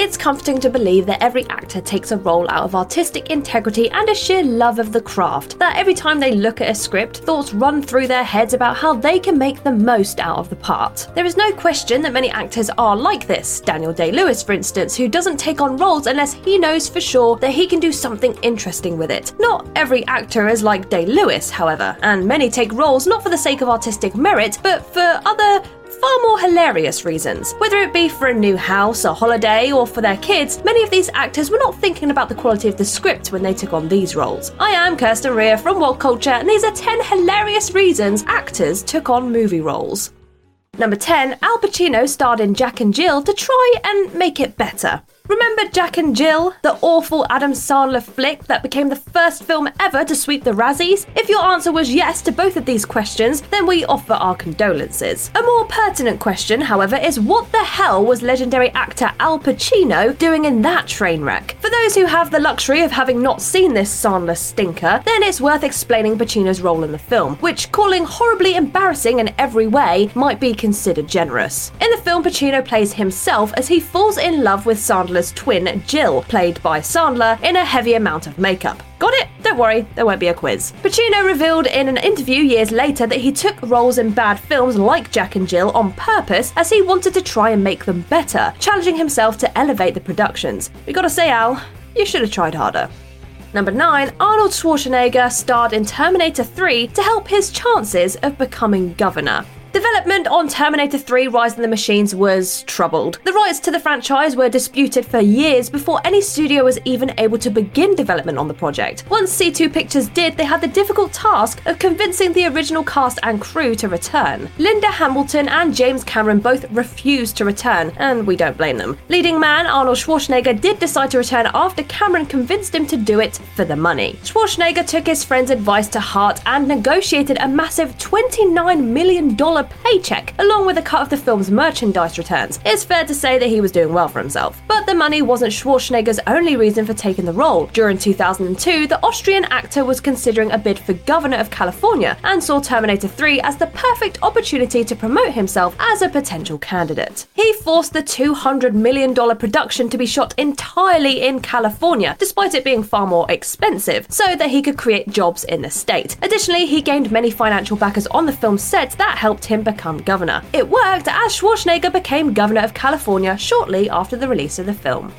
It's comforting to believe that every actor takes a role out of artistic integrity and a sheer love of the craft. That every time they look at a script, thoughts run through their heads about how they can make the most out of the part. There is no question that many actors are like this. Daniel Day Lewis, for instance, who doesn't take on roles unless he knows for sure that he can do something interesting with it. Not every actor is like Day Lewis, however, and many take roles not for the sake of artistic merit, but for other far more hilarious reasons. Whether it be for a new house, a holiday, or for their kids, many of these actors were not thinking about the quality of the script when they took on these roles. I am Kirsten Rea from WhatCulture, and these are 10 hilarious reasons actors took on movie roles. Number 10, Al Pacino starred in Jack and Jill to try and make it better. Remember Jack and Jill, the awful Adam Sandler flick that became the first film ever to sweep the Razzies? If your answer was yes to both of these questions, then we offer our condolences. A more pertinent question, however, is what the hell was legendary actor Al Pacino doing in that train wreck? For those who have the luxury of having not seen this Sandler stinker, then it's worth explaining Pacino's role in the film, which calling horribly embarrassing in every way might be considered generous. In the film, Pacino plays himself as he falls in love with Sandler Twin, Jill, played by Sandler, in a heavy amount of makeup. Got it? Don't worry, there won't be a quiz. Pacino revealed in an interview years later that he took roles in bad films like Jack and Jill on purpose as he wanted to try and make them better, challenging himself to elevate the productions. We gotta say, Al, you should have tried harder. Number 9, Arnold Schwarzenegger starred in Terminator 3 to help his chances of becoming governor. Development on Terminator 3 Rise of the Machines was troubled. The rights to the franchise were disputed for years before any studio was even able to begin development on the project. Once C2 Pictures did, they had the difficult task of convincing the original cast and crew to return. Linda Hamilton and James Cameron both refused to return, and we don't blame them. Leading man Arnold Schwarzenegger did decide to return after Cameron convinced him to do it for the money. Schwarzenegger took his friend's advice to heart and negotiated a massive $29 million paycheck, along with a cut of the film's merchandise returns. It's fair to say that he was doing well for himself. But the money wasn't Schwarzenegger's only reason for taking the role. During 2002, the Austrian actor was considering a bid for governor of California and saw Terminator 3 as the perfect opportunity to promote himself as a potential candidate. He forced the $200 million production to be shot entirely in California, despite it being far more expensive, so that he could create jobs in the state. Additionally, he gained many financial backers on the film's set that helped him become governor. It worked as Schwarzenegger became governor of California shortly after the release of the film.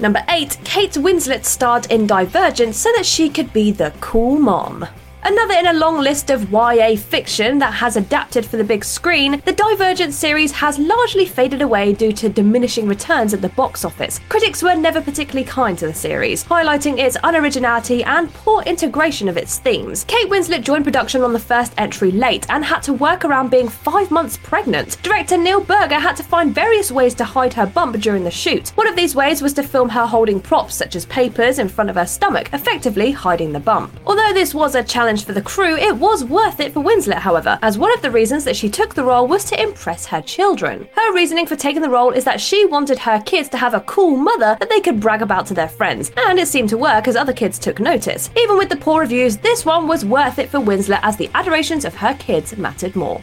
Number 8, Kate Winslet starred in Divergent so that she could be the cool mom. Another in a long list of YA fiction that has adapted for the big screen, the Divergent series has largely faded away due to diminishing returns at the box office. Critics were never particularly kind to the series, highlighting its unoriginality and poor integration of its themes. Kate Winslet joined production on the first entry late and had to work around being five months pregnant. Director Neil Burger had to find various ways to hide her bump during the shoot. One of these ways was to film her holding props such as papers in front of her stomach, effectively hiding the bump. Although this was a challenge challenge for the crew, it was worth it for Winslet, however, as one of the reasons that she took the role was to impress her children. Her reasoning for taking the role is that she wanted her kids to have a cool mother that they could brag about to their friends, and it seemed to work as other kids took notice. Even with the poor reviews, this one was worth it for Winslet as the adorations of her kids mattered more.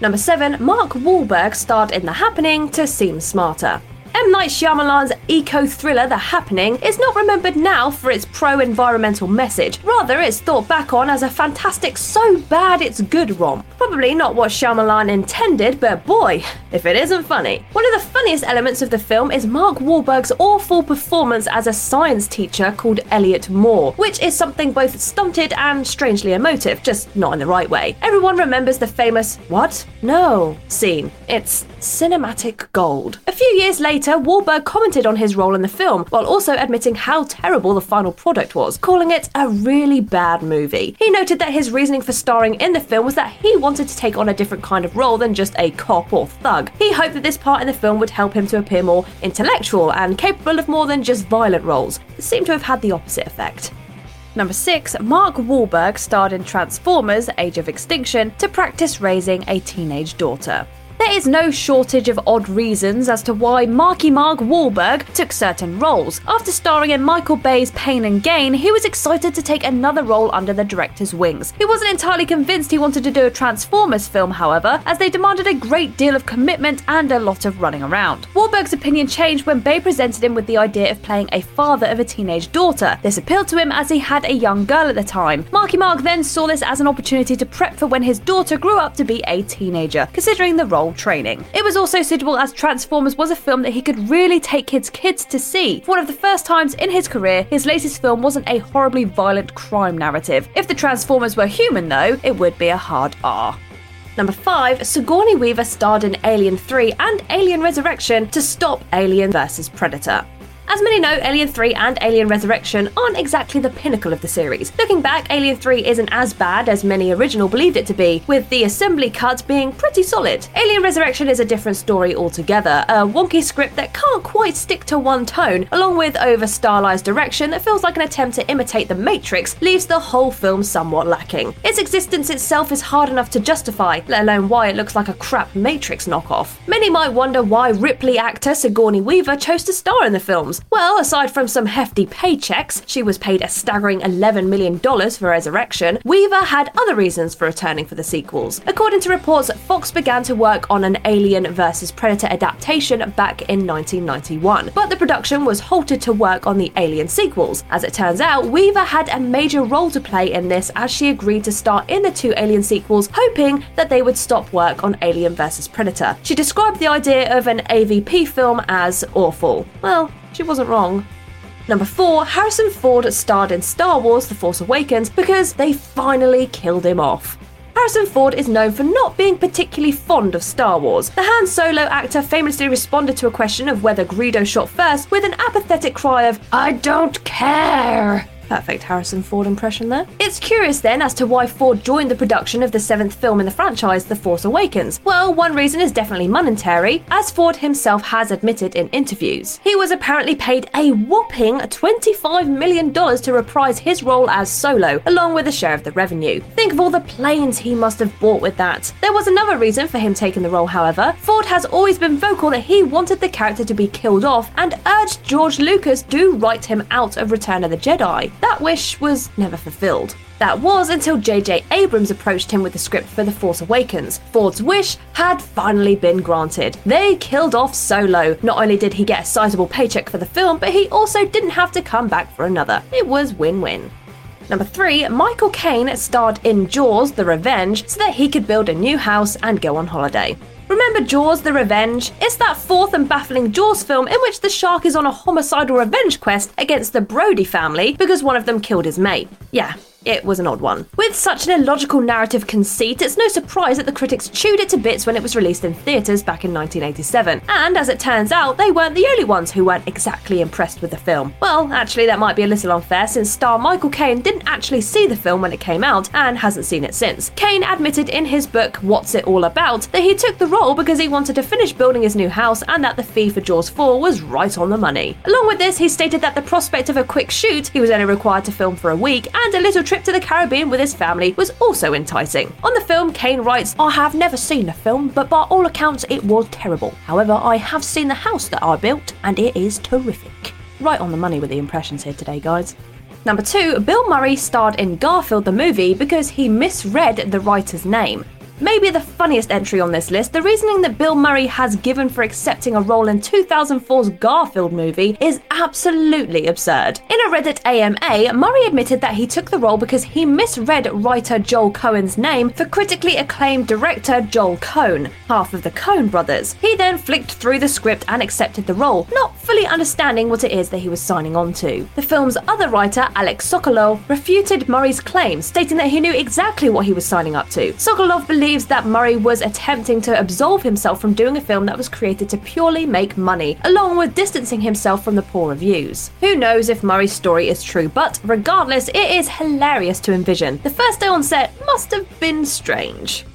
Number 7, Mark Wahlberg starred in The Happening to seem smarter. M. Night Shyamalan's eco thriller The Happening is not remembered now for its pro environmental message. Rather, it's thought back on as a fantastic, so bad it's good romp. Probably not what Shyamalan intended, but boy, if it isn't funny. One of the funniest elements of the film is Mark Wahlberg's awful performance as a science teacher called Elliot Moore, which is something both stunted and strangely emotive, just not in the right way. Everyone remembers the famous what? No scene. It's cinematic gold. A few years later, Wahlberg commented on his role in the film while also admitting how terrible the final product was, calling it a really bad movie. He noted that his reasoning for starring in the film was that he wanted to take on a different kind of role than just a cop or thug. He hoped that this part in the film would help him to appear more intellectual and capable of more than just violent roles. It seemed to have had the opposite effect. Number 6, Mark Wahlberg starred in Transformers Age of Extinction to practice raising a teenage daughter. There is no shortage of odd reasons as to why Marky Mark Wahlberg took certain roles. After starring in Michael Bay's Pain and Gain, he was excited to take another role under the director's wings. He wasn't entirely convinced he wanted to do a Transformers film, however, as they demanded a great deal of commitment and a lot of running around. Wahlberg's opinion changed when Bay presented him with the idea of playing a father of a teenage daughter. This appealed to him as he had a young girl at the time. Marky Mark then saw this as an opportunity to prep for when his daughter grew up to be a teenager, considering the role training. It was also suitable as Transformers was a film that he could really take his kids to see. For one of the first times in his career, his latest film wasn't a horribly violent crime narrative. If the Transformers were human, though, it would be a hard R. Number 5, Sigourney Weaver starred in Alien 3 and Alien Resurrection to stop Alien vs. Predator. As many know, Alien 3 and Alien Resurrection aren't exactly the pinnacle of the series. Looking back, Alien 3 isn't as bad as many original believed it to be, with the assembly cut being pretty solid. Alien Resurrection is a different story altogether, a wonky script that can't quite stick to one tone, along with over stylized direction that feels like an attempt to imitate The Matrix, leaves the whole film somewhat lacking. Its existence itself is hard enough to justify, let alone why it looks like a crap Matrix knockoff. Many might wonder why Ripley actor Sigourney Weaver chose to star in the films. Well, aside from some hefty paychecks, she was paid a staggering $11 million for Resurrection, Weaver had other reasons for returning for the sequels. According to reports, Fox began to work on an Alien vs. Predator adaptation back in 1991, but the production was halted to work on the Alien sequels. As it turns out, Weaver had a major role to play in this as she agreed to star in the two Alien sequels, hoping that they would stop work on Alien vs. Predator. She described the idea of an AVP film as awful. Well, she wasn't wrong. Number 4, Harrison Ford starred in Star Wars The Force Awakens because they finally killed him off. Harrison Ford is known for not being particularly fond of Star Wars. The Han Solo actor famously responded to a question of whether Greedo shot first with an apathetic cry of, I don't care. Perfect Harrison Ford impression there. It's curious then as to why Ford joined the production of the seventh film in the franchise, The Force Awakens. Well, one reason is definitely monetary, as Ford himself has admitted in interviews. He was apparently paid a whopping $25 million to reprise his role as Solo, along with a share of the revenue. Think of all the planes he must have bought with that. There was another reason for him taking the role, however. Ford has always been vocal that he wanted the character to be killed off and urged George Lucas to write him out of Return of the Jedi. That wish was never fulfilled. That was until J.J. Abrams approached him with the script for The Force Awakens. Ford's wish had finally been granted. They killed off Solo. Not only did he get a sizable paycheck for the film, but he also didn't have to come back for another. It was win win. Number 3, Michael Caine starred in Jaws The Revenge so that he could build a new house and go on holiday. Remember Jaws The Revenge? It's that fourth and baffling Jaws film in which the shark is on a homicidal revenge quest against the Brody family because one of them killed his mate. Yeah, it was an odd one. With such an illogical narrative conceit, it's no surprise that the critics chewed it to bits when it was released in theatres back in 1987. And as it turns out, they weren't the only ones who weren't exactly impressed with the film. Well, actually, that might be a little unfair since star Michael Caine didn't actually see the film when it came out and hasn't seen it since. Caine admitted in his book, What's It All About, that he took the role because he wanted to finish building his new house and that the fee for Jaws 4 was right on the money. Along with this, he stated that the prospect of a quick shoot, he was only required to film for a week, and a little trip to the Caribbean with his family was also enticing. On the film, Caine writes, I have never seen the film, but by all accounts, it was terrible. However, I have seen the house that I built, and it is terrific. Right on the money with the impressions here today, guys. Number two, Bill Murray starred in Garfield the movie because he misread the writer's name. Maybe the funniest entry on this list, the reasoning that Bill Murray has given for accepting a role in 2004's Garfield movie is absolutely absurd. In a Reddit AMA, Murray admitted that he took the role because he misread writer Joel Cohen's name for critically acclaimed director Joel Coen, half of the Coen brothers. He then flicked through the script and accepted the role, not fully understanding what it is that he was signing on to. The film's other writer, Alex Sokolow, refuted Murray's claim, stating that he knew exactly what he was signing up to. Sokolow believes that Murray was attempting to absolve himself from doing a film that was created to purely make money, along with distancing himself from the poor reviews. Who knows if Murray's story is true, but regardless, it is hilarious to envision. The first day on set must have been strange.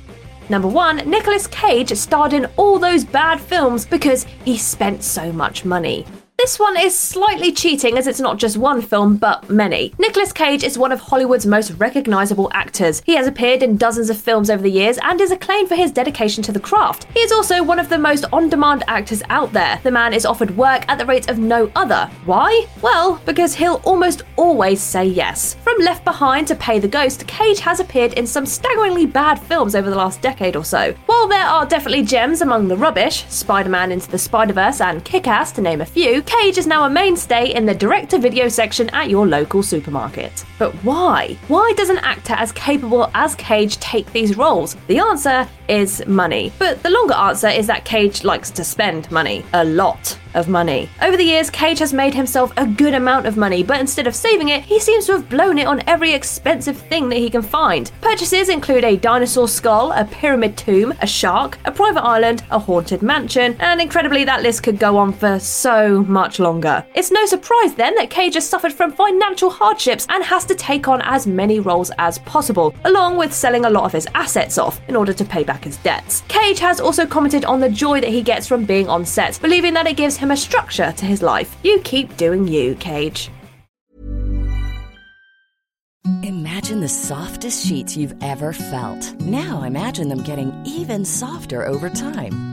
Number one, Nicolas Cage starred in all those bad films because he spent so much money. This one is slightly cheating as it's not just one film, but many. Nicolas Cage is one of Hollywood's most recognizable actors. He has appeared in dozens of films over the years and is acclaimed for his dedication to the craft. He is also one of the most on demand actors out there. The man is offered work at the rate of no other. Why? Well, because he'll almost always say yes. From Left Behind to Pay the Ghost, Cage has appeared in some staggeringly bad films over the last decade or so. While there are definitely gems among the rubbish, Spider Man Into the Spider Verse and Kick Ass to name a few, Cage is now a mainstay in the direct to video section at your local supermarket. But why? Why does an actor as capable as Cage take these roles? The answer is money. But the longer answer is that Cage likes to spend money. A lot of money. Over the years, Cage has made himself a good amount of money, but instead of saving it, he seems to have blown it on every expensive thing that he can find. Purchases include a dinosaur skull, a pyramid tomb, a shark, a private island, a haunted mansion, and incredibly, that list could go on for so much longer. It's no surprise then that Cage has suffered from financial hardships and has to take on as many roles as possible, along with selling a lot of his assets off in order to pay back his debts. Cage has also commented on the joy that he gets from being on set, believing that it gives him a structure to his life. You keep doing you, Cage. Imagine the softest sheets you've ever felt. Now imagine them getting even softer over time.